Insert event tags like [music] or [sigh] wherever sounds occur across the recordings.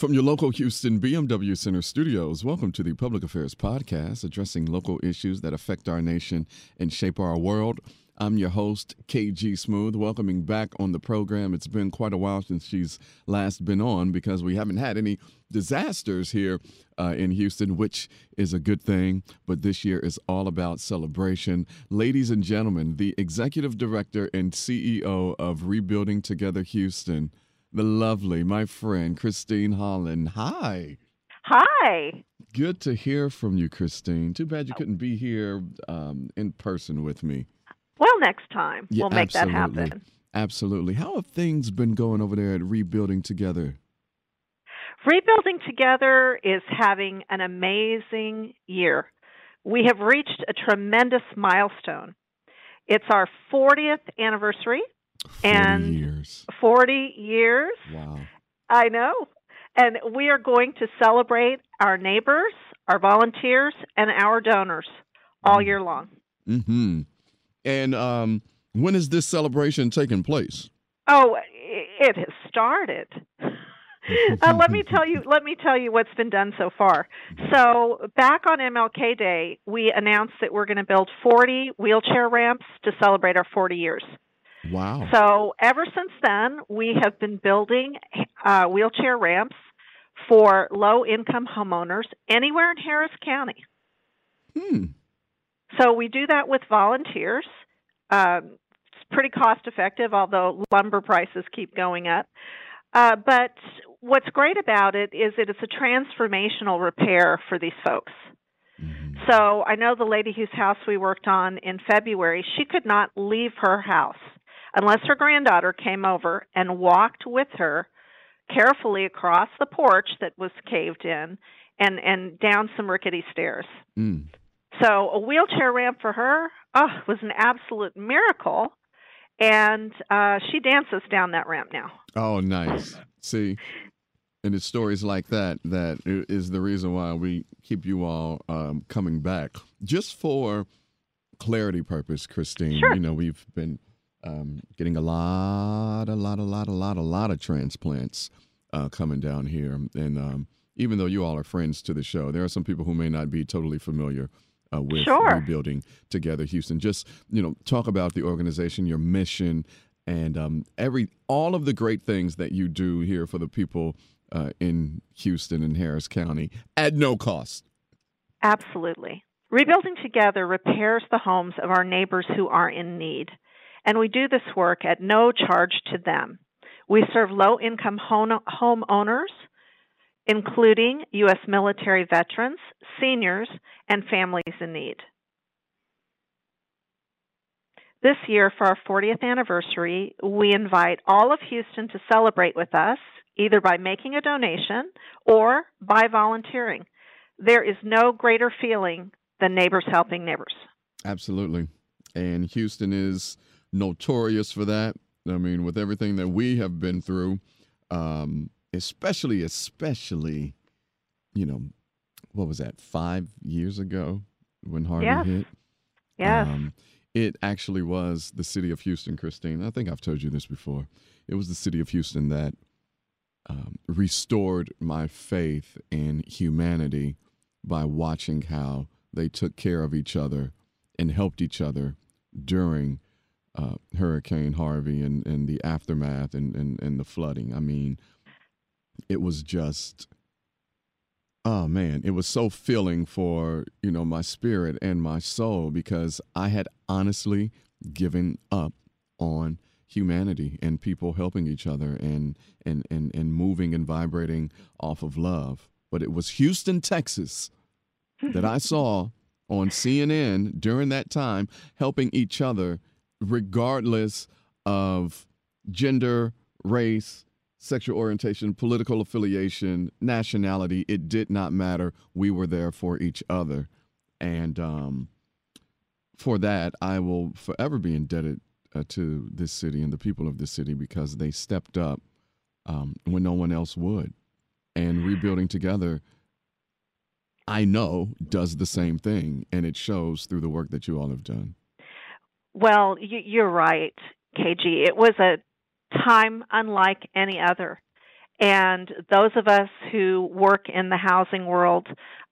From your local Houston BMW Center studios, welcome to the Public Affairs Podcast, addressing local issues that affect our nation and shape our world. I'm your host, KG Smooth, welcoming back on the program. It's been quite a while since she's last been on because we haven't had any disasters here uh, in Houston, which is a good thing. But this year is all about celebration. Ladies and gentlemen, the executive director and CEO of Rebuilding Together Houston, the lovely, my friend, Christine Holland. Hi. Hi. Good to hear from you, Christine. Too bad you couldn't be here um, in person with me. Well, next time Yeah, we'll make absolutely. that happen. Absolutely. How have things been going over there at Rebuilding Together? Rebuilding Together is having an amazing year. We have reached a tremendous milestone. It's our 40th anniversary, 40 And- years. 40 years. Wow. I know. And we are going to celebrate our neighbors, our volunteers, and our donors all Mm. year long. Mm-hmm. And um, when is this celebration taking place? Oh, it has started. [laughs] uh, let me tell you. Let me tell you what's been done so far. So back on MLK Day, we announced that we're going to build 40 wheelchair ramps to celebrate our 40 years. Wow. So ever since then, we have been building uh, wheelchair ramps for low-income homeowners anywhere in Harris County. Hmm. So we do that with volunteers. Um, it's pretty cost effective, although lumber prices keep going up. Uh, but what's great about it is that it's a transformational repair for these folks. Mhm. So I know the lady whose house we worked on in February, she could not leave her house unless her granddaughter came over and walked with her carefully across the porch that was caved in and, and down some rickety stairs. Mm. So a wheelchair ramp for her oh, was an absolute miracle. And uh, she dances down that ramp now. Oh, nice. See, and it's stories like that that is the reason why we keep you all um, coming back. Just for clarity purpose, Christine. Sure. You know, we've been um, getting a lot, a lot, a lot, a lot, a lot of transplants uh, coming down here, and um, even though you all are friends to the show, there are some people who may not be totally familiar. Uh, with Sure. rebuilding together Houston, just you know, talk about the organization, your mission, and um, every all of the great things that you do here for the people uh, in Houston and Harris County at no cost. Absolutely. Rebuilding Together repairs the homes of our neighbors who are in need. And we do this work at no charge to them. We serve low income home homeowners, including U.S. military veterans, seniors, and families in need. This year, for our 40th anniversary, we invite all of Houston to celebrate with us, either by making a donation or by volunteering. There is no greater feeling than neighbors helping neighbors. Absolutely, and Houston is notorious for that. I mean, with everything that we have been through, um, especially, especially, you know, what was that? Five years ago when Harvey Yes. hit. Yes. Um, it actually was the city of Houston, Christine. I think I've told you this before. It was the city of Houston that um, restored my faith in humanity by watching how they took care of each other and helped each other during uh, Hurricane Harvey and, and the aftermath and, and, and the flooding. I mean, it was just oh man it was so filling for you know my spirit and my soul because i had honestly given up on humanity and people helping each other and and and, and moving and vibrating off of love but it was houston texas that i [laughs] saw on cnn during that time helping each other regardless of gender race sexual orientation, political affiliation, nationality. It did not matter. We were there for each other. And um, for that, I will forever be indebted uh, to this city and the people of this city because they stepped up um, when no one else would. And rebuilding together, I know, does the same thing. And it shows through the work that you all have done. Well, you, you're right, KG. It was a time unlike any other. And those of us who work in the housing world,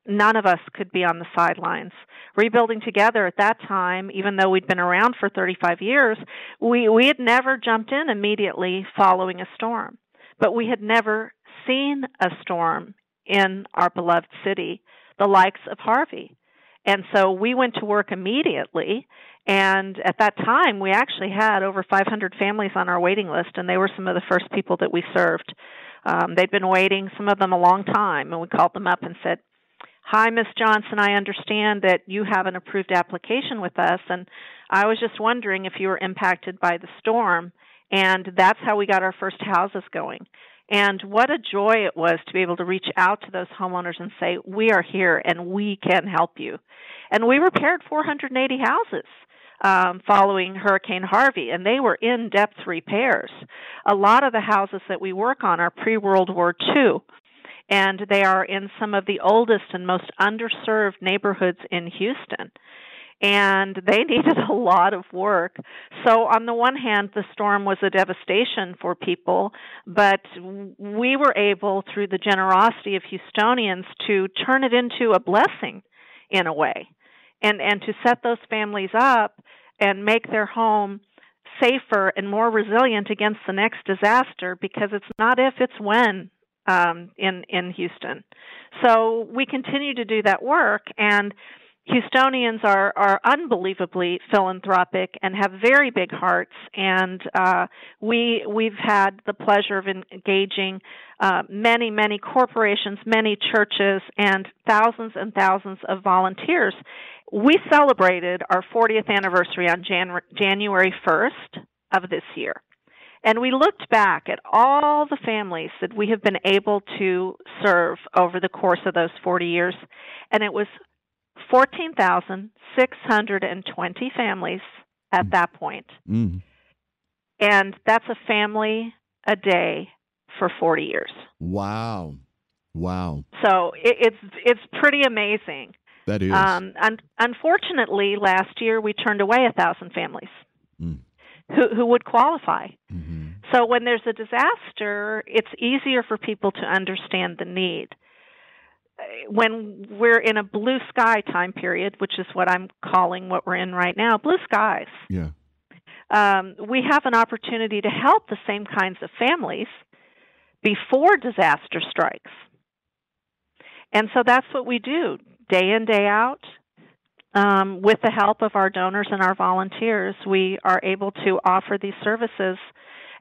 none of us could be on the sidelines. Rebuilding Together at that time, even though we'd been around for 35 years, we, we had never jumped in immediately following a storm. But we had never seen a storm in our beloved city, the likes of Harvey. And so we went to work immediately. And at that time, we actually had over 500 families on our waiting list, and they were some of the first people that we served. Um, they'd been waiting, some of them a long time, and we called them up and said, Hi, Miss Johnson, I understand that you have an approved application with us, and I was just wondering if you were impacted by the storm. And that's how we got our first houses going. And what a joy it was to be able to reach out to those homeowners and say, We are here and we can help you. And we repaired 480 houses um, following Hurricane Harvey, and they were in depth repairs. A lot of the houses that we work on are pre World War II, and they are in some of the oldest and most underserved neighborhoods in Houston and they [laughs] needed a lot of work. So, on the one hand, the storm was a devastation for people, but we were able, through the generosity of Houstonians, to turn it into a blessing in a way and, and to set those families up and make their home safer and more resilient against the next disaster because it's not if, it's when um, in, in Houston. So, we continue to do that work and Houstonians are are unbelievably philanthropic and have very big hearts, and uh, we we've had the pleasure of engaging uh, many many corporations, many churches, and thousands and thousands of volunteers. We celebrated our 40th anniversary on Jan- January 1st of this year. And we looked back at all the families that we have been able to serve over the course of those 40 years, and it was 14,620 families at mm. that point. Mm. And that's a family a day for 40 years. Wow. Wow. So it, it's it's pretty amazing. That is. Um, un- unfortunately, last year we turned away a thousand families mm. who who would qualify. Mm-hmm. So when there's a disaster, it's easier for people to understand the need when we're in a blue sky time period, which is what I'm calling what we're in right now, blue skies. Yeah. Um, we have an opportunity to help the same kinds of families before disaster strikes. And so that's what we do day in, day out. Um, with the help of our donors and our volunteers, we are able to offer these services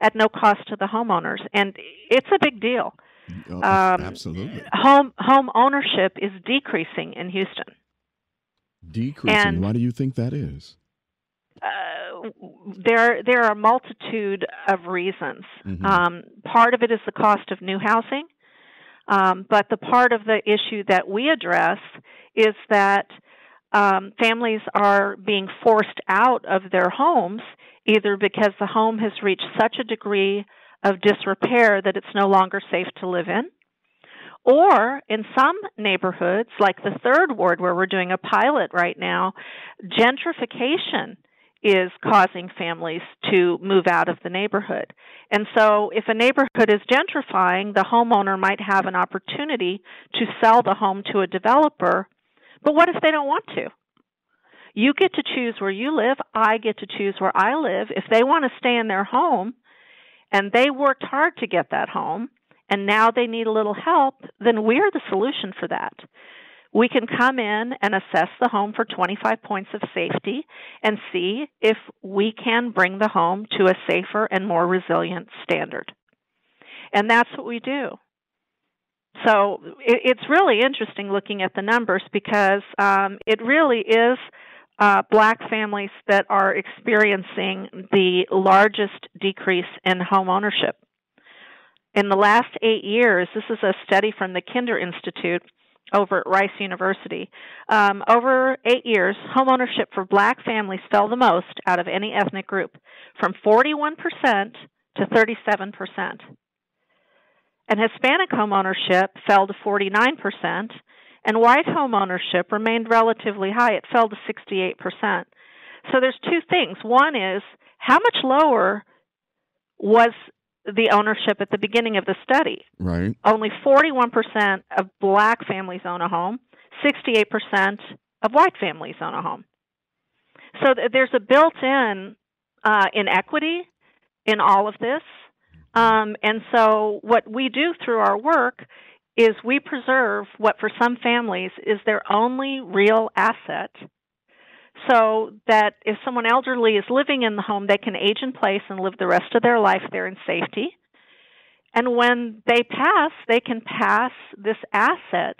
at no cost to the homeowners. And it's a big deal. Oh, um, absolutely. Home home ownership is decreasing in Houston. Decreasing. And, Why do you think that is? Uh, there there are a multitude of reasons. Mm-hmm. Um, part of it is the cost of new housing, um, but the part of the issue that we address is that um, families are being forced out of their homes either because the home has reached such a degree of disrepair that it's no longer safe to live in. Or in some neighborhoods, like the third ward where we're doing a pilot right now, gentrification is causing families to move out of the neighborhood. And so, if a neighborhood is gentrifying, the homeowner might have an opportunity to sell the home to a developer. But what if they don't want to? You get to choose where you live. I get to choose where I live. If they want to stay in their home, and they worked hard to get that home, and now they need a little help, then we're the solution for that. We can come in and assess the home for 25 points of safety and see if we can bring the home to a safer and more resilient standard. And that's what we do. So it's really interesting looking at the numbers because um, it really is uh, black families that are experiencing the largest decrease in home ownership. In the last eight years, this is a study from the Kinder Institute over at Rice University. Um, over eight years, home ownership for black families fell the most out of any ethnic group, from 41% to 37%. And Hispanic home ownership fell to 49%, and white home ownership remained relatively high. It fell to 68%. So there's two things. One is how much lower was the ownership at the beginning of the study. Right. Only 41% of black families own a home, 68% of white families own a home. So th- there's a built in uh, inequity in all of this. Um, and so, what we do through our work is we preserve what for some families is their only real asset so that if someone elderly is living in the home, they can age in place and live the rest of their life there in safety. And when they pass, they can pass this asset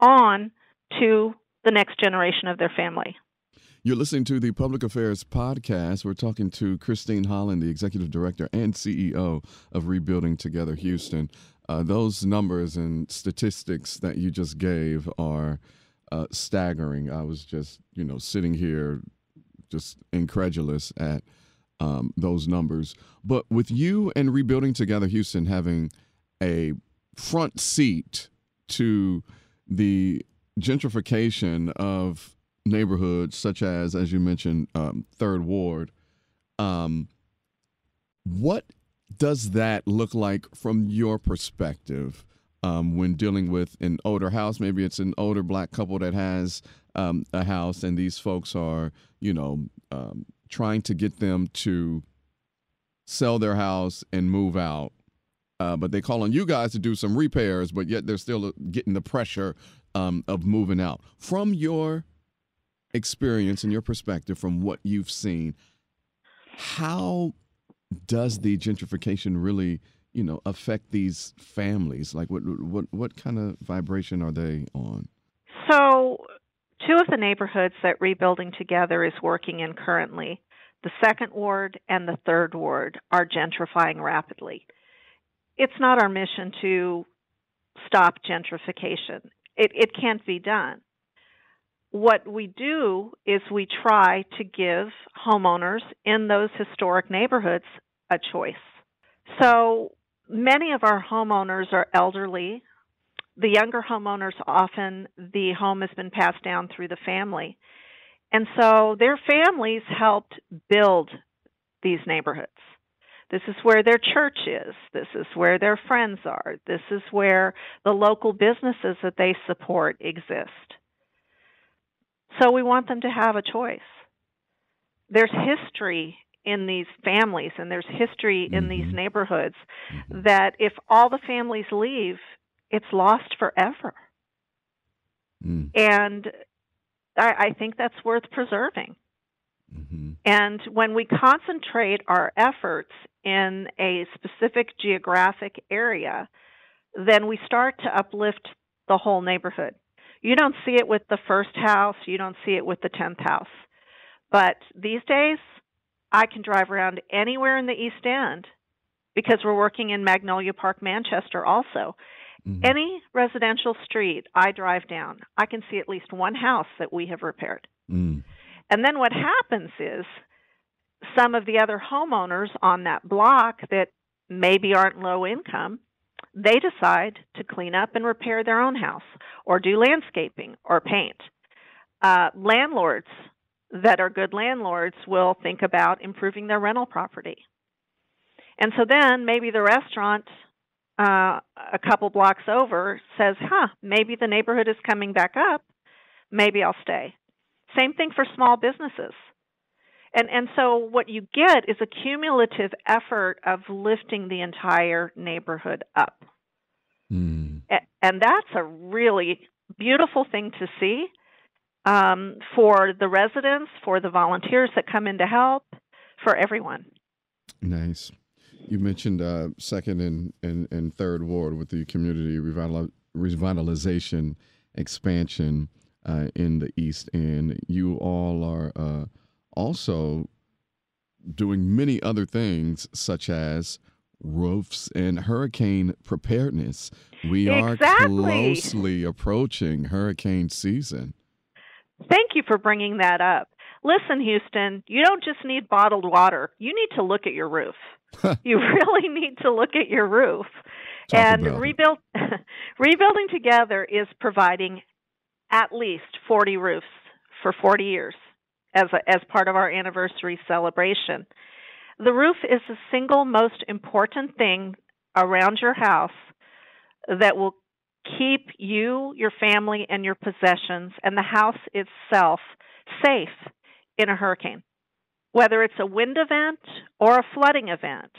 on to the next generation of their family. You're listening to the Public Affairs Podcast. We're talking to Christine Holland, the Executive Director and CEO of Rebuilding Together Houston. Uh, those numbers and statistics that you just gave are uh, staggering. I was just, you know, sitting here just incredulous at um, those numbers. But with you and Rebuilding Together Houston having a front seat to the gentrification of neighborhoods, such as, as you mentioned, um, Third Ward, um, what does that look like from your perspective? um, when dealing with an older house. Maybe it's an older black couple that has um, a house, and these folks are, you know, um, trying to get them to sell their house and move out. Uh, but they call on you guys to do some repairs, but yet they're still uh, getting the pressure um, of moving out. From your experience and your perspective, from what you've seen, how does the gentrification really you know affect these families? Like what what what kind of vibration are they on? So, two of the neighborhoods that Rebuilding Together is working in currently, the second ward and the third ward, are gentrifying rapidly. It's not our mission to stop gentrification. It it can't be done. What we do is we try to give homeowners in those historic neighborhoods a choice. So many of our homeowners are elderly. The younger homeowners often the home has been passed down through the family. And so their families helped build these neighborhoods. This is where their church is. This is where their friends are. This is where the local businesses that they support exist. So we want them to have a choice. There's history in these families and there's history in mm-hmm. these neighborhoods mm-hmm. that if all the families leave, it's lost forever. Mm. And I, I, think that's worth preserving. Mm-hmm. And when we concentrate our efforts in a specific geographic area, then we start to uplift the whole neighborhood. You don't see it with the first house, you don't see it with the 10th house. But these days, I can drive around anywhere in the East End because we're working in Magnolia Park, Manchester also. Mm-hmm. Any residential street I drive down, I can see at least one house that we have repaired. Mm. And then what happens is some of the other homeowners on that block that maybe aren't low income, they decide to clean up and repair their own house or do landscaping or paint. Uh, landlords that are good landlords will think about improving their rental property. And so then maybe the restaurant uh, a couple blocks over says, huh, maybe the neighborhood is coming back up. Maybe I'll stay. Same thing for small businesses. And, and so what you get is a cumulative effort of lifting the entire neighborhood up. Mm. And that's a really beautiful thing to see um, for the residents, for the volunteers that come in to help, for everyone. Nice. You mentioned uh, second and, and, and third ward with the community revital- revitalization expansion uh, in the East and You all are uh, also doing many other things, such as roofs and hurricane preparedness. We exactly. are closely approaching hurricane season. Thank you for bringing that up. Listen, Houston, you don't just need bottled water. You need to look at your roof. you really need to look at your roof. Talk and rebuild [laughs] rebuilding together is providing at least 40 roofs for 40 years as a, as part of our anniversary celebration. The roof is the single most important thing around your house that will keep you, your family, and your possessions and the house itself safe in a hurricane. Whether it's a wind event or a flooding event,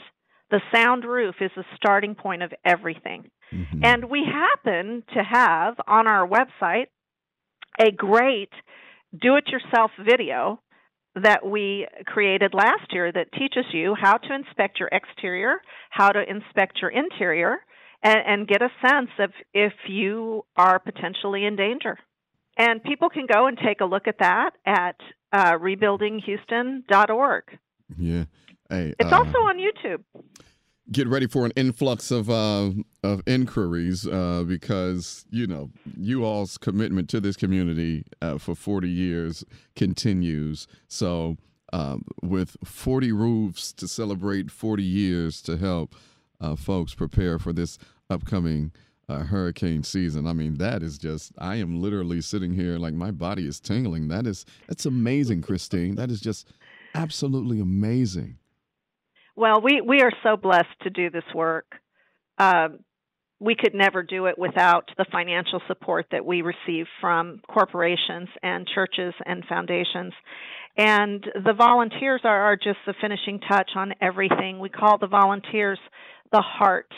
the sound roof is the starting point of everything. Mm-hmm. And we happen to have on our website a great do it yourself video that we created last year that teaches you how to inspect your exterior, how to inspect your interior, and, and get a sense of if you are potentially in danger. And people can go and take a look at that at uh, rebuildinghouston.org. Yeah. Hey, it's uh, also on YouTube. Get ready for an influx of uh, of inquiries uh, because you know you all's commitment to this community uh, for 40 years continues. So um, with 40 roofs to celebrate 40 years to help uh, folks prepare for this upcoming uh, hurricane season. I mean, that is just, I am literally sitting here like my body is tingling. That is, that's amazing, Christine. That is just absolutely amazing. Well, we, we are so blessed to do this work. Um, we could never do it without the financial support that we receive from corporations and churches and foundations. And the volunteers are, are just the finishing touch on everything. We call the volunteers the heart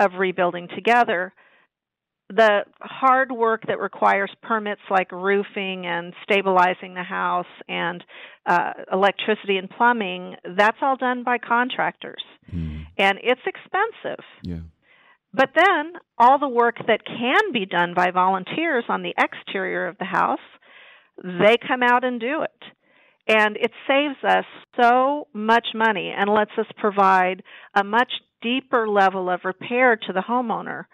of rebuilding together. The hard work that requires permits like roofing and stabilizing the house and uh, electricity and plumbing, that's all done by contractors. Mm. And it's expensive. Yeah. But then all the work that can be done by volunteers on the exterior of the house, they come out and do it. And it saves us so much money and lets us provide a much deeper level of repair to the homeowner.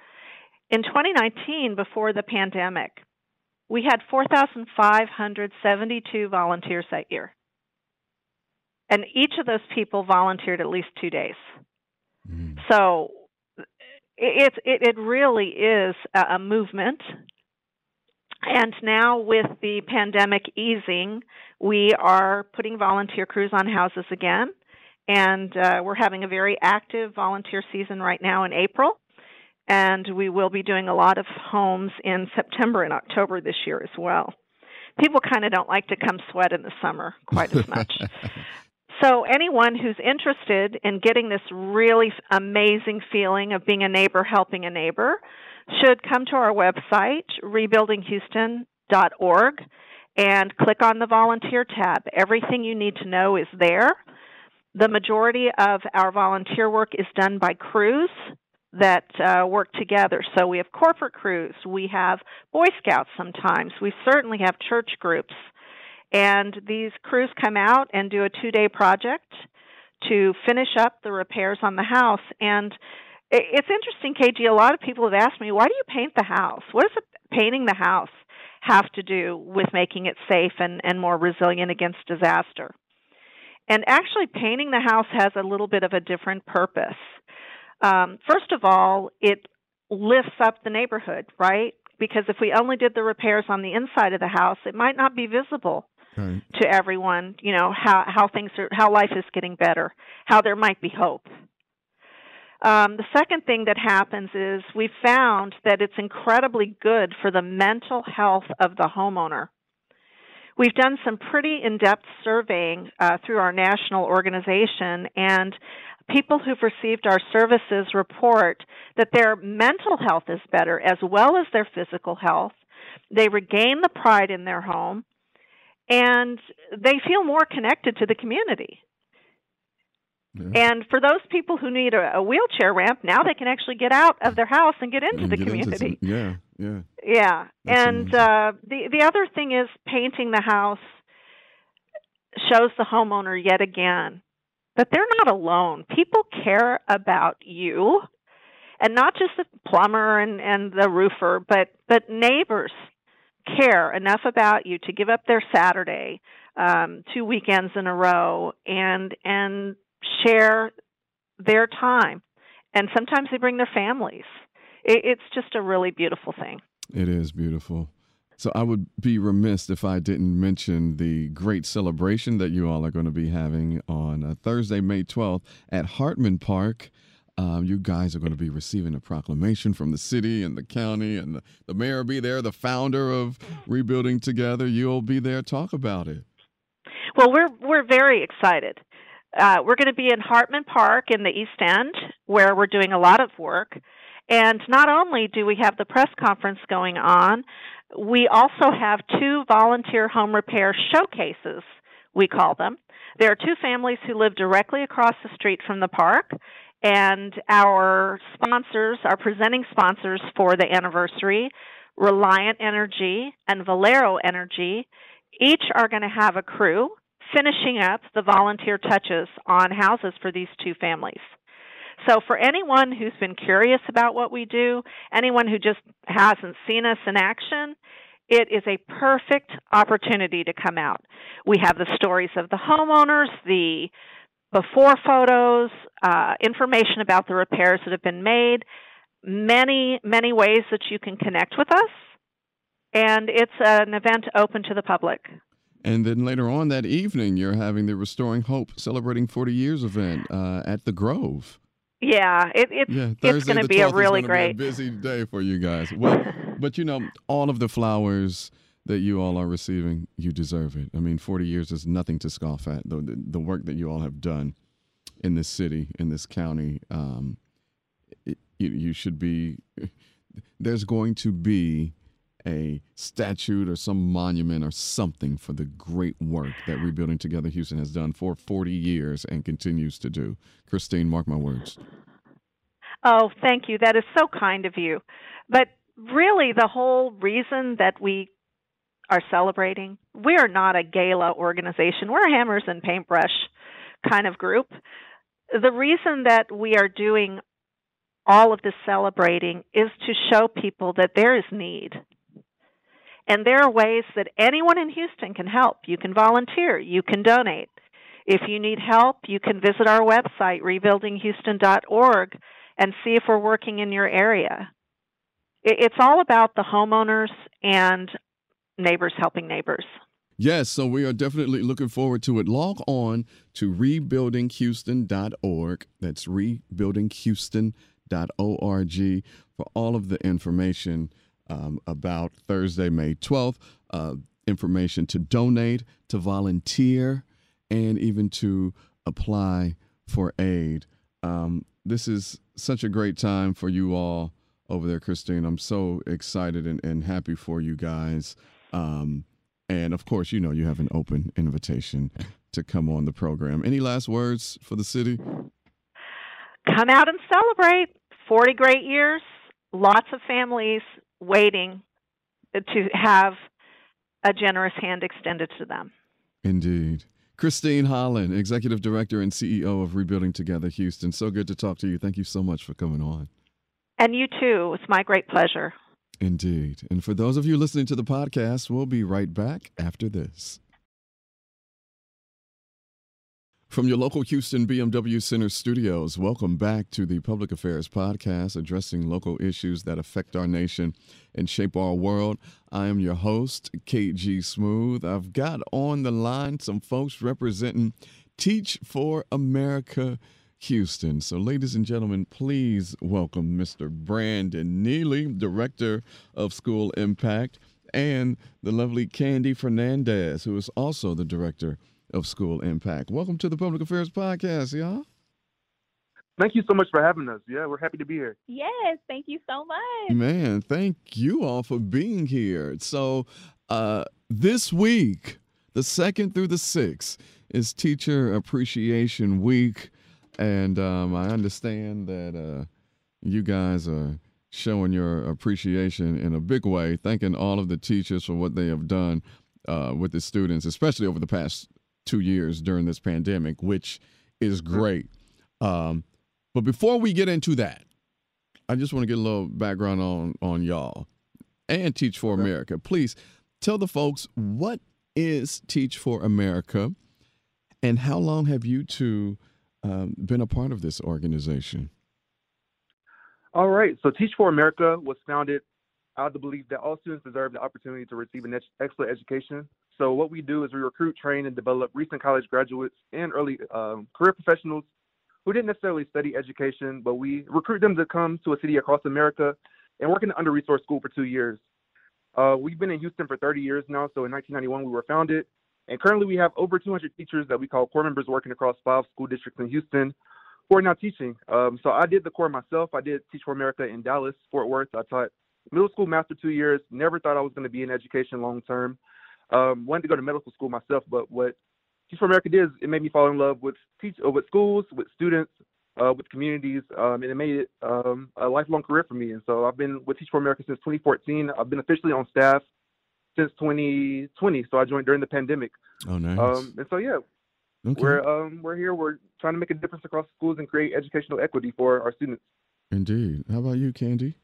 In 2019, before the pandemic, we had 4,572 volunteers that year. And each of those people volunteered at least two days. Mm. So it, it, it really is a movement. And now, with the pandemic easing, we are putting volunteer crews on houses again and uh, we're having a very active volunteer season right now in April. And we will be doing a lot of homes in September and October this year as well. People kind of don't like to come sweat in the summer quite as much. [laughs] so, anyone who's interested in getting this really amazing feeling of being a neighbor helping a neighbor should come to our website, rebuildinghouston.org, and click on the volunteer tab. Everything you need to know is there. The majority of our volunteer work is done by crews that uh, work together. So we have corporate crews, we have Boy Scouts sometimes, we certainly have church groups. And these crews come out and do a two day project to finish up the repairs on the house. And it's interesting, KG, a lot of people have asked me, why do you paint the house? What does painting the house have to do with making it safe and, and more resilient against disaster? And actually, painting the house has a little bit of a different purpose. Um, first of all, it lifts up the neighborhood, right? Because if we only did the repairs on the inside of the house, it might not be visible right. to everyone. You know how how things are, how life is getting better, how there might be hope. Um, the second thing that happens is we found that it's incredibly good for the mental health of the homeowner. We've done some pretty in depth surveying uh, through our national organization, and people who've received our services report that their mental health is better as well as their physical health. They regain the pride in their home, and they feel more connected to the community. Yeah. And for those people who need a, a, wheelchair ramp, now they can actually get out of their house and get into and the get community. Into yeah, yeah. Yeah. That's and uh, the the other thing is painting the house shows the homeowner yet again that they're not alone. People care about you, and not just the plumber and and the roofer, but but neighbors care enough about you to give up their Saturday, um, two weekends in a row, and and share their time. And sometimes they bring their families. It, it's just a really beautiful thing. It is beautiful. So I would be remiss if I didn't mention the great celebration that you all are going to be having on uh, Thursday, May 12th at Hartman Park. Um, you guys are going to be receiving a proclamation from the city and the county, and the, the mayor will be there, the founder of Rebuilding Together. You'll be there. Talk about it. Well, we're we're very excited. Uh, we're going to be in Hartman Park in the East End, where we're doing a lot of work. And not only do we have the press conference going on, we also have two volunteer home repair showcases, we call them. There are two families who live directly across the street from the park, and our sponsors, our presenting sponsors for the anniversary, Reliant Energy and Valero Energy, each are going to have a crew finishing up the volunteer touches on houses for these two families. So, for anyone who's been curious about what we do, anyone who just hasn't seen us in action, it is a perfect opportunity to come out. We have the stories of the homeowners, the before photos, uh, information about the repairs that have been made, many, many ways that you can connect with us. And it's an event open to the public. And then later on that evening, you're having the Restoring Hope Celebrating 40 Years event uh, at the Grove. Yeah, it, it's Yeah, it's going to be a really great. Be a busy day for you guys. Well, [laughs] but you know, all of the flowers that you all are receiving, you deserve it. I mean, 40 years is nothing to scoff at. The, the, the work that you all have done in this city, in this county, um, it, you, you should be. [laughs] There's going to be a statue or some monument or something for the great work that Rebuilding Together Houston has done for 40 years and continues to do. Christine, mark my words. Oh, thank you. That is so kind of you. But really, the whole reason that we are celebrating, we are not a gala organization. We're a hammers and paintbrush kind of group. The reason that we are doing all of this celebrating is to show people that there is need. And there are ways that anyone in Houston can help. You can volunteer, you can donate. If you need help, you can visit our website, rebuildinghouston.org, and see if we're working in your area. It's all about the homeowners and neighbors helping neighbors. Yes, so we are definitely looking forward to it. Log on to rebuildinghouston.org. That's rebuildinghouston.org for all of the information um, about Thursday, May 12th, uh, information to donate, to volunteer, and even to apply for aid. Um, this is such a great time for you all over there, Christine. I'm so excited and, and happy for you guys. Um, and of course, you know, you have an open invitation to come on the program. Any last words for the city? Come out and celebrate 40 great years, lots of families waiting to have a generous hand extended to them. Indeed. Christine Holland, Executive Director and CEO of Rebuilding Together Houston. So good to talk to you. Thank you so much for coming on. And you too. It's my great pleasure. Indeed. And for those of you listening to the podcast, we'll be right back after this. From your local Houston BMW Center studios, welcome back to the Public Affairs Podcast, addressing local issues that affect our nation and shape our world. I am your host, KG Smooth. I've got on the line some folks representing Teach for America Houston. So, ladies and gentlemen, please welcome Mr. Brandon Neely, Director of School Impact, and the lovely Kandi Fernandez, who is also the Director of School Impact. Welcome to the Public Affairs Podcast, y'all. Thank you so much for having us. Yeah, we're happy to be here. Yes, thank you so much. Man, thank you all for being here. So, uh, this week, the second through the sixth, is Teacher Appreciation Week. And um, I understand that uh, you guys are showing your appreciation in a big way, thanking all of the teachers for what they have done uh, with the students, especially over the past two years during this pandemic, which is great. Um, but before we get into that, I just want to get a little background on on y'all and Teach for America. Please tell the folks what is Teach for America, and how long have you two um, been a part of this organization? All right. So Teach for America was founded out of the belief that all students deserve the opportunity to receive an excellent education. So what we do is we recruit, train, and develop recent college graduates and early um, career professionals who didn't necessarily study education, but we recruit them to come to a city across America and work in an under-resourced school for two years. Uh, we've been in Houston for 30 years now. So in 1991, we were founded. And currently, we have over 200 teachers that we call corps members working across five school districts in Houston who are now teaching. Um, so I did the corps myself. I did Teach for America in Dallas, Fort Worth. I taught middle school math for two years. Never thought I was going to be in education long term. Um, wanted to go to medical school myself, but what Teach for America did is it made me fall in love with teach uh, with schools, with students, uh, with communities, um, and it made it um, a lifelong career for me. And so I've been with Teach for America since 2014. I've been officially on staff since 2020. So I joined during the pandemic. Oh, nice. Um, and so yeah, okay. we're um, we're here. We're trying to make a difference across schools and create educational equity for our students. Indeed. How about you, Kandi?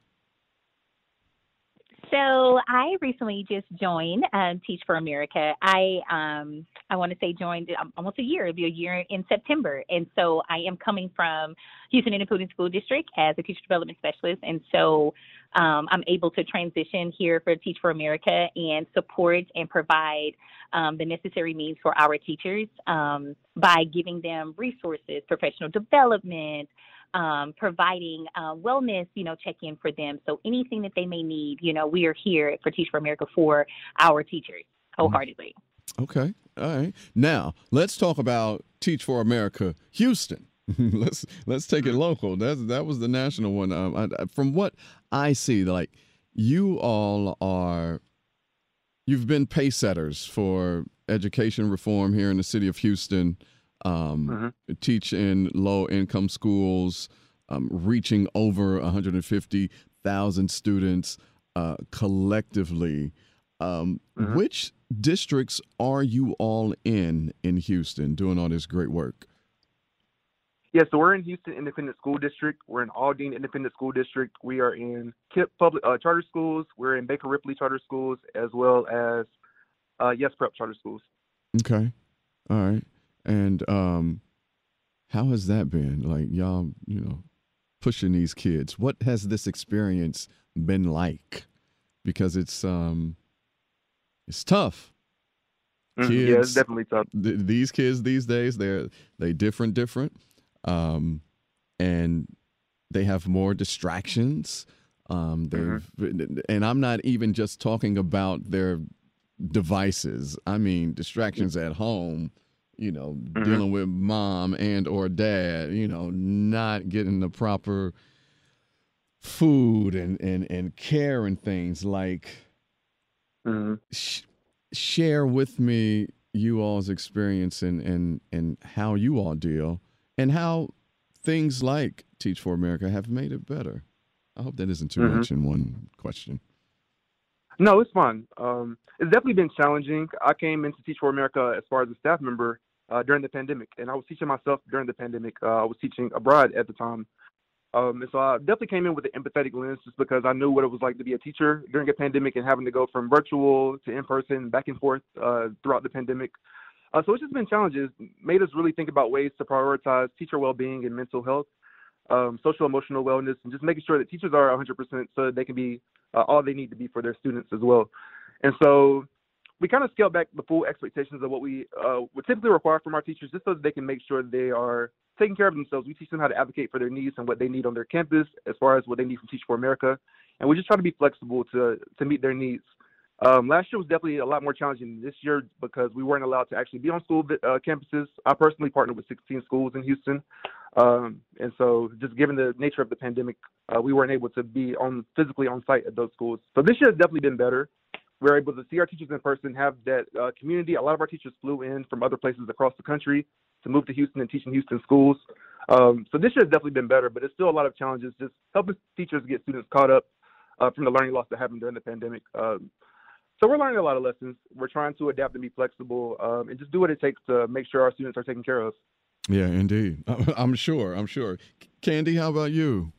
So I recently just joined um, Teach for America. I um, I want to say joined um, almost a year. It'll be a year in September, and so I am coming from Houston Independent School District as a teacher development specialist, and so um, I'm able to transition here for Teach for America and support and provide um, the necessary means for our teachers um, by giving them resources, professional development um, providing uh, wellness, you know, check in for them. So anything that they may need, you know, we are here for Teach for America for our teachers wholeheartedly. Okay. All right. Now let's talk about Teach for America Houston. [laughs] let's let's take it local. That that was the national one. Um, I, from what I see, like you all are, you've been pace setters for education reform here in the city of Houston um, mm-hmm. teach in low income schools, um, reaching over 150,000 students uh, collectively. Um, mm-hmm. Which districts are you all in in Houston doing all this great work? Yeah, so we're in Houston Independent School District. We're in Aldine Independent School District. We are in KIPP Public uh, Charter Schools. We're in BakerRipley Charter Schools, as well as uh, Yes Prep Charter Schools. Okay, all right. And um, how has that been? Like y'all, you know, pushing these kids. What has this experience been like? Because it's um, it's tough. Mm-hmm. Kids, yeah, it's definitely tough. Th- these kids these days, they're they different, different, um, and they have more distractions. Um, they've mm-hmm. and I'm not even just talking about their devices. I mean distractions at home you know, mm-hmm. dealing with mom and or dad, you know, not getting the proper food and and and care and things like mm-hmm. sh- share with me you all's experience and and and how you all deal and how things like Teach for America have made it better. I hope that isn't too mm-hmm. much in one question. No, it's fun. Um, it's definitely been challenging. I came into Teach for America as far as a staff member uh, during the pandemic, and I was teaching myself during the pandemic. Uh, I was teaching abroad at the time, um, and so I definitely came in with an empathetic lens, just because I knew what it was like to be a teacher during a pandemic and having to go from virtual to in person, back and forth uh, throughout the pandemic. Uh, so it's just been challenges, made us really think about ways to prioritize teacher well-being and mental health, um, social emotional wellness, and just making sure that teachers are 100% so that they can be uh, all they need to be for their students as well. And so we kind of scale back the full expectations of what we uh, would typically require from our teachers just so that they can make sure they are taking care of themselves. We teach them how to advocate for their needs and what they need on their campus as far as what they need from Teach for America. And we just try to be flexible to, to meet their needs. Um, last year was definitely a lot more challenging than this year because we weren't allowed to actually be on school uh, campuses. I personally partnered with 16 schools in Houston. Um, and so just given the nature of the pandemic, uh, we weren't able to be on physically on site at those schools. So this year has definitely been better we are able to see our teachers in person, have that uh, community. A lot of our teachers flew in from other places across the country to move to Houston and teach in Houston schools. Um, so this year has definitely been better, but it's still a lot of challenges just helping teachers get students caught up uh, from the learning loss that happened during the pandemic. Um, so we're learning a lot of lessons. We're trying to adapt and be flexible um, and just do what it takes to make sure our students are taken care of. Yeah, indeed. [laughs] I'm sure. I'm sure. Kandi, how about you?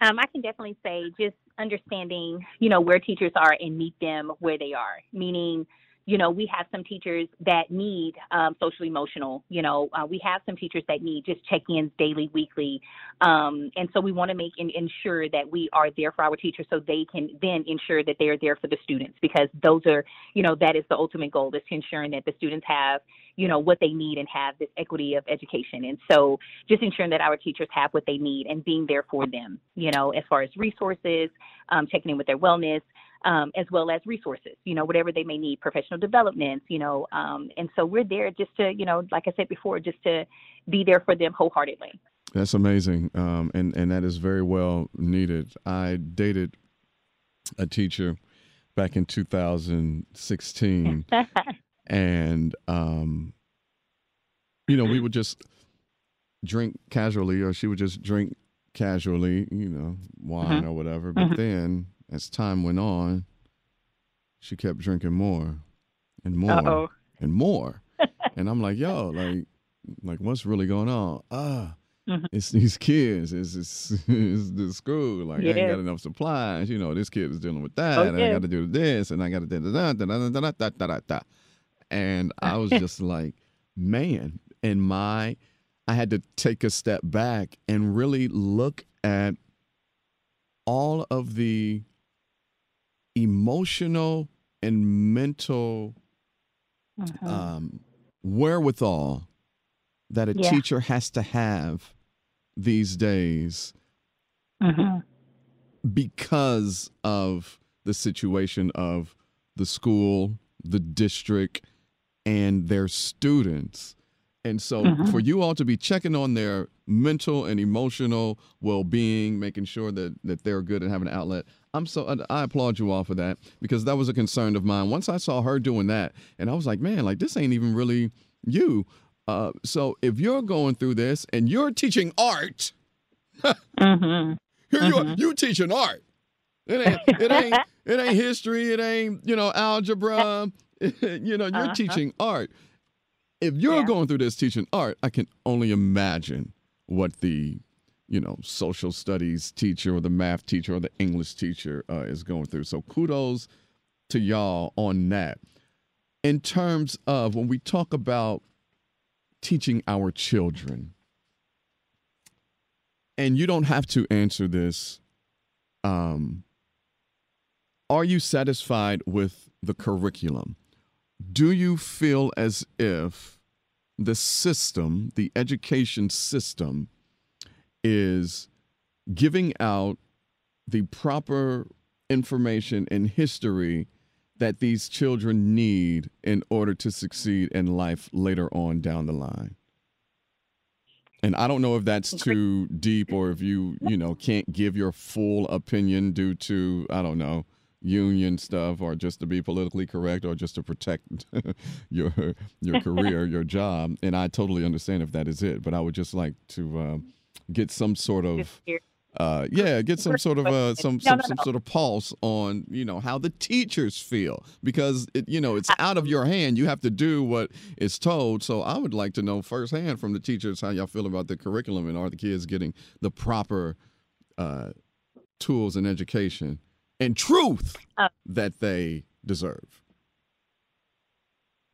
Um, I can definitely say just understanding, you know, where teachers are and meet them where they are. Meaning, you know, we have some teachers that need um, social emotional. You know, uh, we have some teachers that need just check-ins daily, weekly, um, and so we want to make and ensure that we are there for our teachers, so they can then ensure that they are there for the students, because those are, you know, that is the ultimate goal is ensuring that the students have, you know, what they need and have this equity of education. And so, just ensuring that our teachers have what they need and being there for them, you know, as far as resources, um, checking in with their wellness um, as well as resources, you know, whatever they may need, professional development, you know. Um, and so we're there just to, you know, like I said before, just to be there for them wholeheartedly. That's amazing. Um, and, and that is very well needed. I dated a teacher back in 2016. [laughs] and, um, you know, we would just drink casually, or she would just drink casually, you know, wine mm-hmm. or whatever. But mm-hmm. then as time went on, she kept drinking more and more Uh-oh. and more. and I'm like, yo, like, like what's really going on? Ah, mm-hmm. it's these kids. It's, it's, it's the school. Like, yeah. I ain't got enough supplies. You know, this kid is dealing with that. Oh, and I got to do this. And I got to da da da da da da da da da. And I was [laughs] just like, man. And my, I had to take a step back and really look at all of the emotional and mental mm-hmm. um, wherewithal that a yeah. teacher has to have these days mm-hmm. because of the situation of the school, the district, and their students. And so mm-hmm. for you all to be checking on their mental and emotional well-being, making sure that that they're good and have an outlet. I'm so I applaud you all for that because that was a concern of mine. Once I saw her doing that, and I was like, man, like this ain't even really you. Uh, so if you're going through this and you're teaching art, mm-hmm. [laughs] here you mm-hmm. you teaching art. It ain't it ain't it ain't history. It ain't you know algebra. [laughs] you know you're uh-huh. teaching art if you're yeah. going through this teaching art, I can only imagine what the you know social studies teacher or the math teacher or the English teacher uh, is going through. So kudos to y'all on that. In terms of when we talk about teaching our children, and you don't have to answer this. Um, are you satisfied with the curriculum? Do you feel as if the system, the education system, is giving out the proper information and history that these children need in order to succeed in life later on down the line? And I don't know if that's too deep or if you, you know, can't give your full opinion due to, I don't know, union stuff or just to be politically correct or just to protect [laughs] your your career, [laughs] your job. And I totally understand if that is it. But I would just like to uh, get some sort of uh, yeah, get some sort of uh, some some, some sort of pulse on you know how the teachers feel because it, you know it's out of your hand. You have to do what is told. So I would like to know firsthand from the teachers how y'all feel about the curriculum and are the kids getting the proper uh, tools and education and truth uh, that they deserve?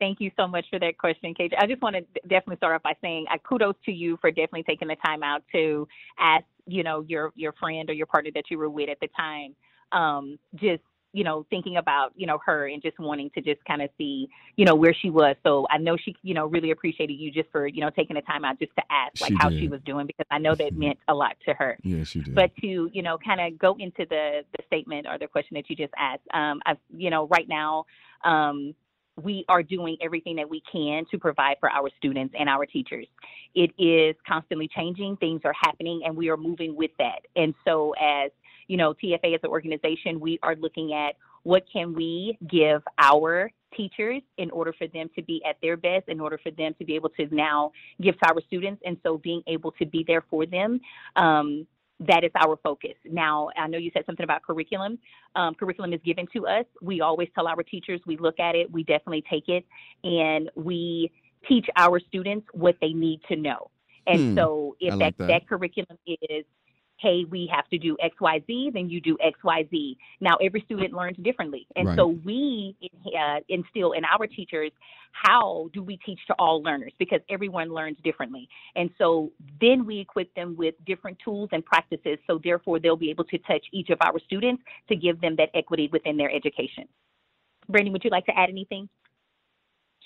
Thank you so much for that question, KJ. I just want to definitely start off by saying uh, kudos to you for definitely taking the time out to ask, you know, your your friend or your partner that you were with at the time, um, just you know, thinking about, you know, her and just wanting to just kind of see, you know, where she was. So I know she, you know, really appreciated you just for, you know, taking the time out just to ask like she how did. she was doing because I know that meant a lot to her. Yeah, she did. But to, you know, kind of go into the the statement or the question that you just asked. Um, I, you know, right now, um, we are doing everything that we can to provide for our students and our teachers. It is constantly changing, things are happening, and we are moving with that. And so, as you know, TFA as an organization, we are looking at what can we give our teachers in order for them to be at their best, in order for them to be able to now give to our students, and so being able to be there for them. Um, that is our focus. Now, I know you said something about curriculum. Um, curriculum is given to us. We always tell our teachers, we look at it, we definitely take it, and we teach our students what they need to know. And hmm, so, if that, that. that curriculum is hey, we have to do X, Y, Z, then you do X, Y, Z. Now every student learns differently, and Right. so we uh, instill in our teachers how do we teach to all learners because everyone learns differently, and so then we equip them with different tools and practices. So therefore, they'll be able to touch each of our students to give them that equity within their education. Brandon, would you like to add anything?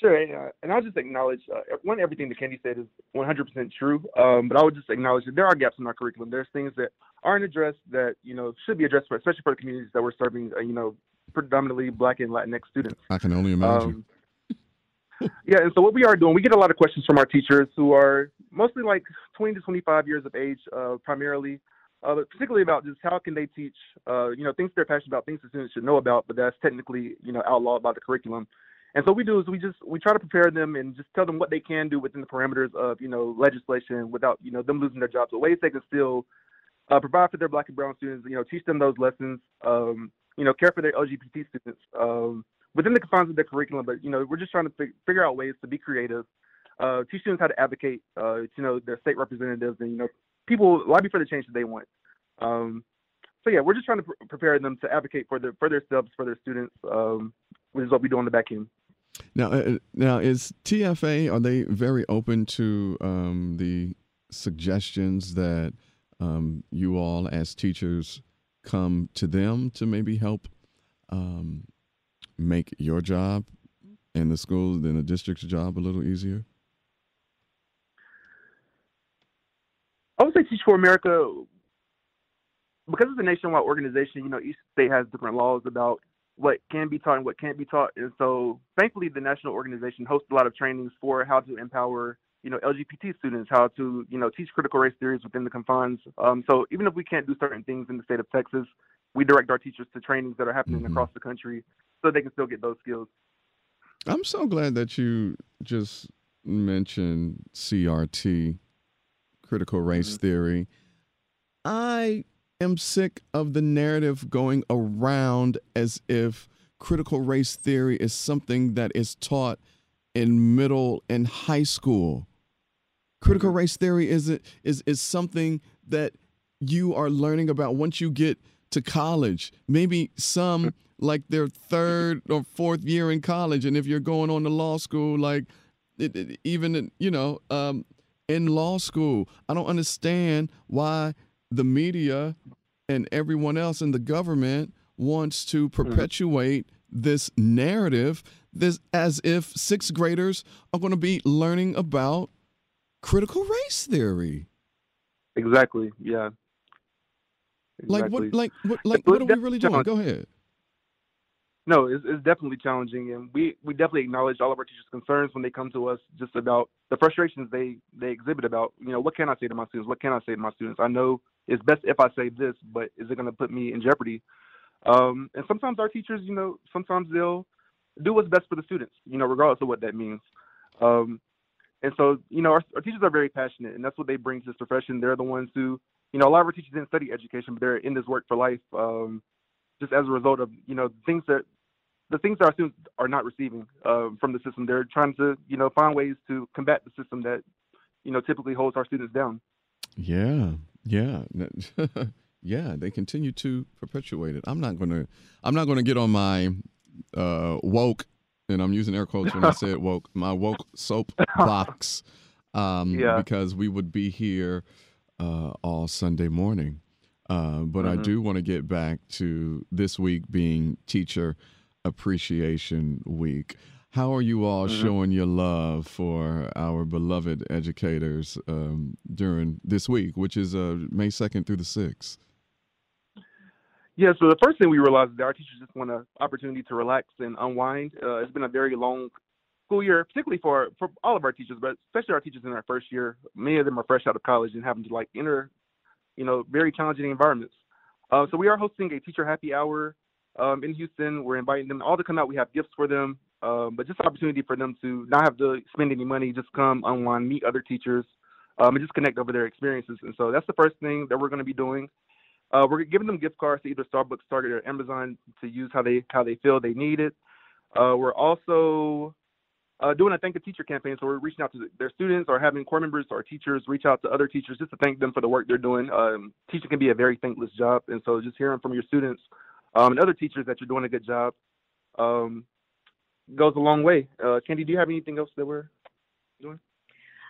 Sure, uh, and I'll just acknowledge uh, one everything that Kandi said is 100% true. Um, but I would just acknowledge that there are gaps in our curriculum. There's things that aren't addressed that you know should be addressed, for, especially for the communities that we're serving. Uh, you know, predominantly Black and Latinx students. I can only imagine. Um, [laughs] yeah, and so what we are doing, we get a lot of questions from our teachers who are mostly like 20 to 25 years of age, uh, primarily, uh, but particularly about just how can they teach, uh, you know, things they're passionate about, things the students should know about, but that's technically, you know, outlawed by the curriculum. And so what we do is we just we try to prepare them and just tell them what they can do within the parameters of you know legislation without you know them losing their jobs. The ways they can still uh, provide for their black and brown students, you know, teach them those lessons, um, you know, care for their LGBT students um, within the confines of their curriculum. But you know, we're just trying to fig- figure out ways to be creative, uh, teach students how to advocate, uh, you know, their state representatives and you know, people lobby for the change that they want. Um, so yeah, we're just trying to pr- prepare them to advocate for their for themselves, for their students, um, which is what we do on the back end. Now, uh, now is TFA are they very open to um, the suggestions that um, you all as teachers come to them to maybe help um, make your job in the school and the district's job a little easier? I would say Teach for America, because it's a nationwide organization, you know, each state has different laws about what can be taught and what can't be taught. And so thankfully the national organization hosts a lot of trainings for how to empower, you know, LGBT students, how to, you know, teach critical race theories within the confines. Um, so even if we can't do certain things in the state of Texas, we direct our teachers to trainings that are happening Mhm. across the country so they can still get those skills. I'm so glad that you just mentioned CRT, critical race Mhm. theory. I am sick of the narrative going around as if critical race theory is something that is taught in middle and high school. Critical Mhm. race theory is is is something that you are learning about once you get to college. Maybe some like their third or fourth year in college, and if you're going on to law school, like it, it- even you know um, in law school, I don't understand why the media and everyone else in the government wants to hmm. perpetuate this narrative this as if sixth graders are going to be learning about critical race theory Exactly. Yeah. exactly. like what like what like what are we really doing go ahead No, it's, it's definitely challenging, and we, we definitely acknowledge all of our teachers' concerns when they come to us just about the frustrations they they exhibit about you know what can I say to my students, what can I say to my students. I know it's best if I say this, but is it going to put me in jeopardy? Um, and sometimes our teachers, you know, sometimes they'll do what's best for the students, you know, regardless of what that means. Um, and so, you know, our, our teachers are very passionate, and that's what they bring to this profession. They're the ones who, you know, a lot of our teachers didn't study education, but they're in this work for life. Um, just as a result of you know things that the things that our students are not receiving uh, from the system. They're trying to you know find ways to combat the system that you know typically holds our students down. Yeah, yeah, [laughs] yeah. They continue to perpetuate it. I'm not gonna. I'm not gonna get on my uh, woke, and I'm using air quotes when I said [laughs] woke. My woke soapbox, [laughs] um, Yeah. because we would be here uh, all Sunday morning. Uh, but I Mhm. do want to get back to this week being Teacher Appreciation Week. How are you all Mhm. showing your love for our beloved educators um, during this week, which is uh, May 2nd through the 6th? Yeah. So the first thing we realized is that our teachers just want an opportunity to relax and unwind. Uh, it's been a very long school year, particularly for for all of our teachers, but especially our teachers in our first year. Many of them are fresh out of college and having to like enter, you know, very challenging environments. Uh, so we are hosting a teacher happy hour um, in Houston. We're inviting them all to come out. We have gifts for them, um, but just opportunity for them to not have to spend any money, just come unwind, meet other teachers, um, and just connect over their experiences. And so that's the first thing that we're going to be doing. Uh, we're giving them gift cards to either Starbucks, Target, or Amazon to use how they how they feel they need it. Uh, we're also uh, doing a thank a teacher campaign. So we're reaching out to their students or having corps members or teachers reach out to other teachers just to thank them for the work they're doing. Um, teaching can be a very thankless job, and so just hearing from your students um, and other teachers that you're doing a good job um, goes a long way. Uh, Kandi, do you have anything else that we're doing?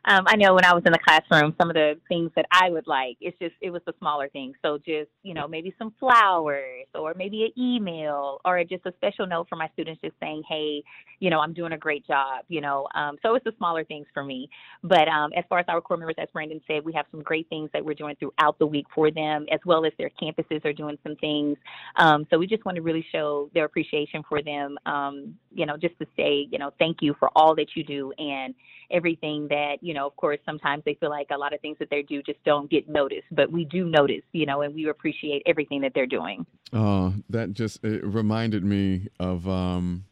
Um, I know when I was in the classroom, some of the things that I would like, it's just, it was the smaller things. So just, you know, maybe some flowers or maybe an email or just a special note for my students just saying, hey, you know, I'm doing a great job, you know. Um, so it's the smaller things for me. But um, as far as our corps members, as Brandon said, we have some great things that we're doing throughout the week for them, as well as their campuses are doing some things. Um, so we just want to really show their appreciation for them, um, you know, just to say, you know, thank you for all that you do and everything that, you know, of course, sometimes they feel like a lot of things that they do just don't get noticed, but we do notice, you know, and we appreciate everything that they're doing. Uh, that just it reminded me of um,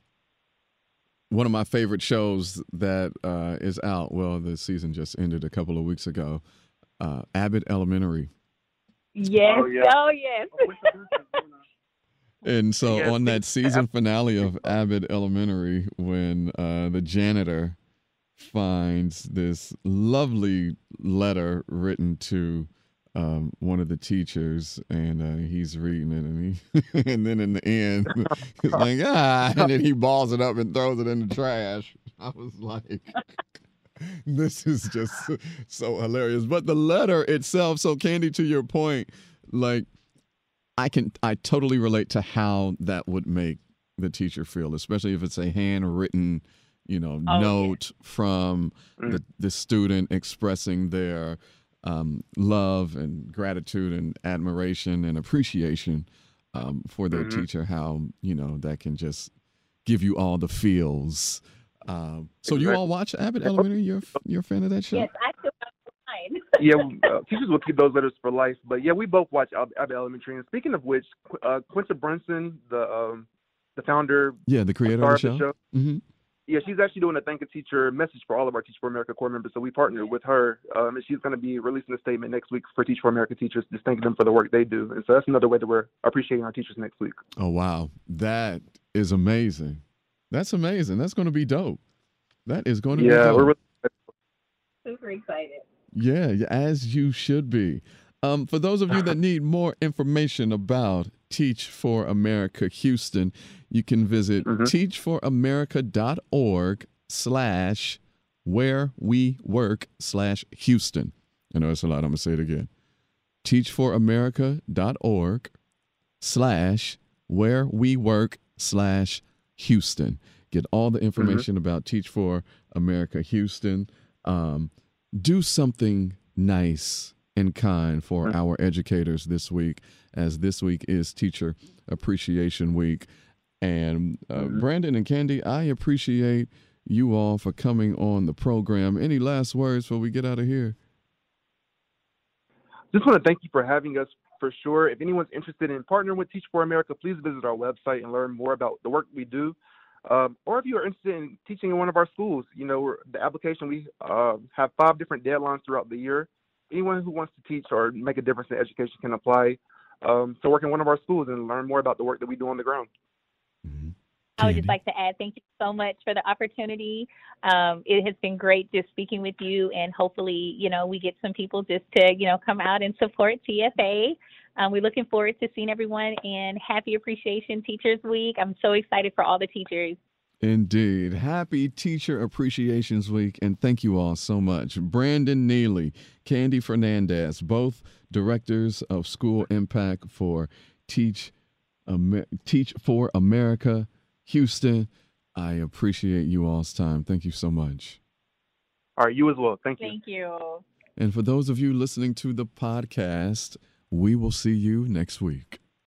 one of my favorite shows that uh, is out. Well, the season just ended a couple of weeks ago. Uh, Abbott Elementary. Yes. Oh, yeah. Oh, yes. And so Yeah, on that season finale of Abbott Elementary, when uh, the janitor finds this lovely letter written to um, one of the teachers, and uh, he's reading it, and he, [laughs] and then in the end, [laughs] he's like, ah, and then he balls it up and throws it in the trash. I was like. [laughs] This is just so- hilarious. But the letter itself, so Kandi, to your point, like I can I totally relate to how that would make the teacher feel, especially if it's a handwritten, you know, Oh, yeah. note from Mm. the, the student expressing their um, love and gratitude and admiration and appreciation um, for their Mhm. teacher. How you know that can just give you all the feels. Um, so you all watch Abbott Elementary? You're you're a fan of that show? Yes, I still mine. [laughs] yeah, [laughs] uh, teachers will keep those letters for life. But yeah, we both watch Ab- Abbott Elementary. And speaking of which, Qu- uh, Quinta Brunson, the um, the founder, Yeah, the creator star of the show. hmm yeah, she's actually doing a thank a teacher message for all of our Teach for America corps members. So we partnered with her, um, and she's going to be releasing a statement next week for Teach for America teachers, just thanking them for the work they do. And so that's another way that we're appreciating our teachers next week. Oh wow, that is amazing. That's amazing. That's going to be dope. That is going to be Yeah, dope. we're really Super excited. Yeah, yeah, as you should be. Um, for those of you that need more information about Teach for America Houston, you can visit Mhm. teachforamerica.org slash where we work slash Houston. I know it's a lot. I'm going to say it again. teachforamerica.org slash where we work slash Houston. Get all the information about Teach for America Houston. Um, do something nice and kind for Mhm. our educators this week, as this week is Teacher Appreciation Week. And uh, Mhm. Brandon and Kandi, I appreciate you all for coming on the program. Any last words before we get out of here? Just want to thank you for having us for sure. If anyone's interested in partnering with Teach for America, please visit our website and learn more about the work we do. Um, or if you are interested in teaching in one of our schools, you know, the application, we uh, have five different deadlines throughout the year. Anyone who wants to teach or make a difference in education can apply um, to work in one of our schools and learn more about the work that we do on the ground. Mhm. I would just like to add thank you so much for the opportunity. Um, it has been great just speaking with you, and hopefully, you know, we get some people just to, you know, come out and support TFA. Um, we're looking forward to seeing everyone and Happy Appreciation Teachers Week. I'm so excited for all the teachers. Indeed. Happy Teacher Appreciations Week, and thank you all so much. Brandon Neely, Kandi Fernandez, both directors of School Impact for Teach, Amer- Teach for America, Houston. I appreciate you all's time. Thank you so much. All right, you as well. Thank you. Thank you. And for those of you listening to the podcast, we will see you next week.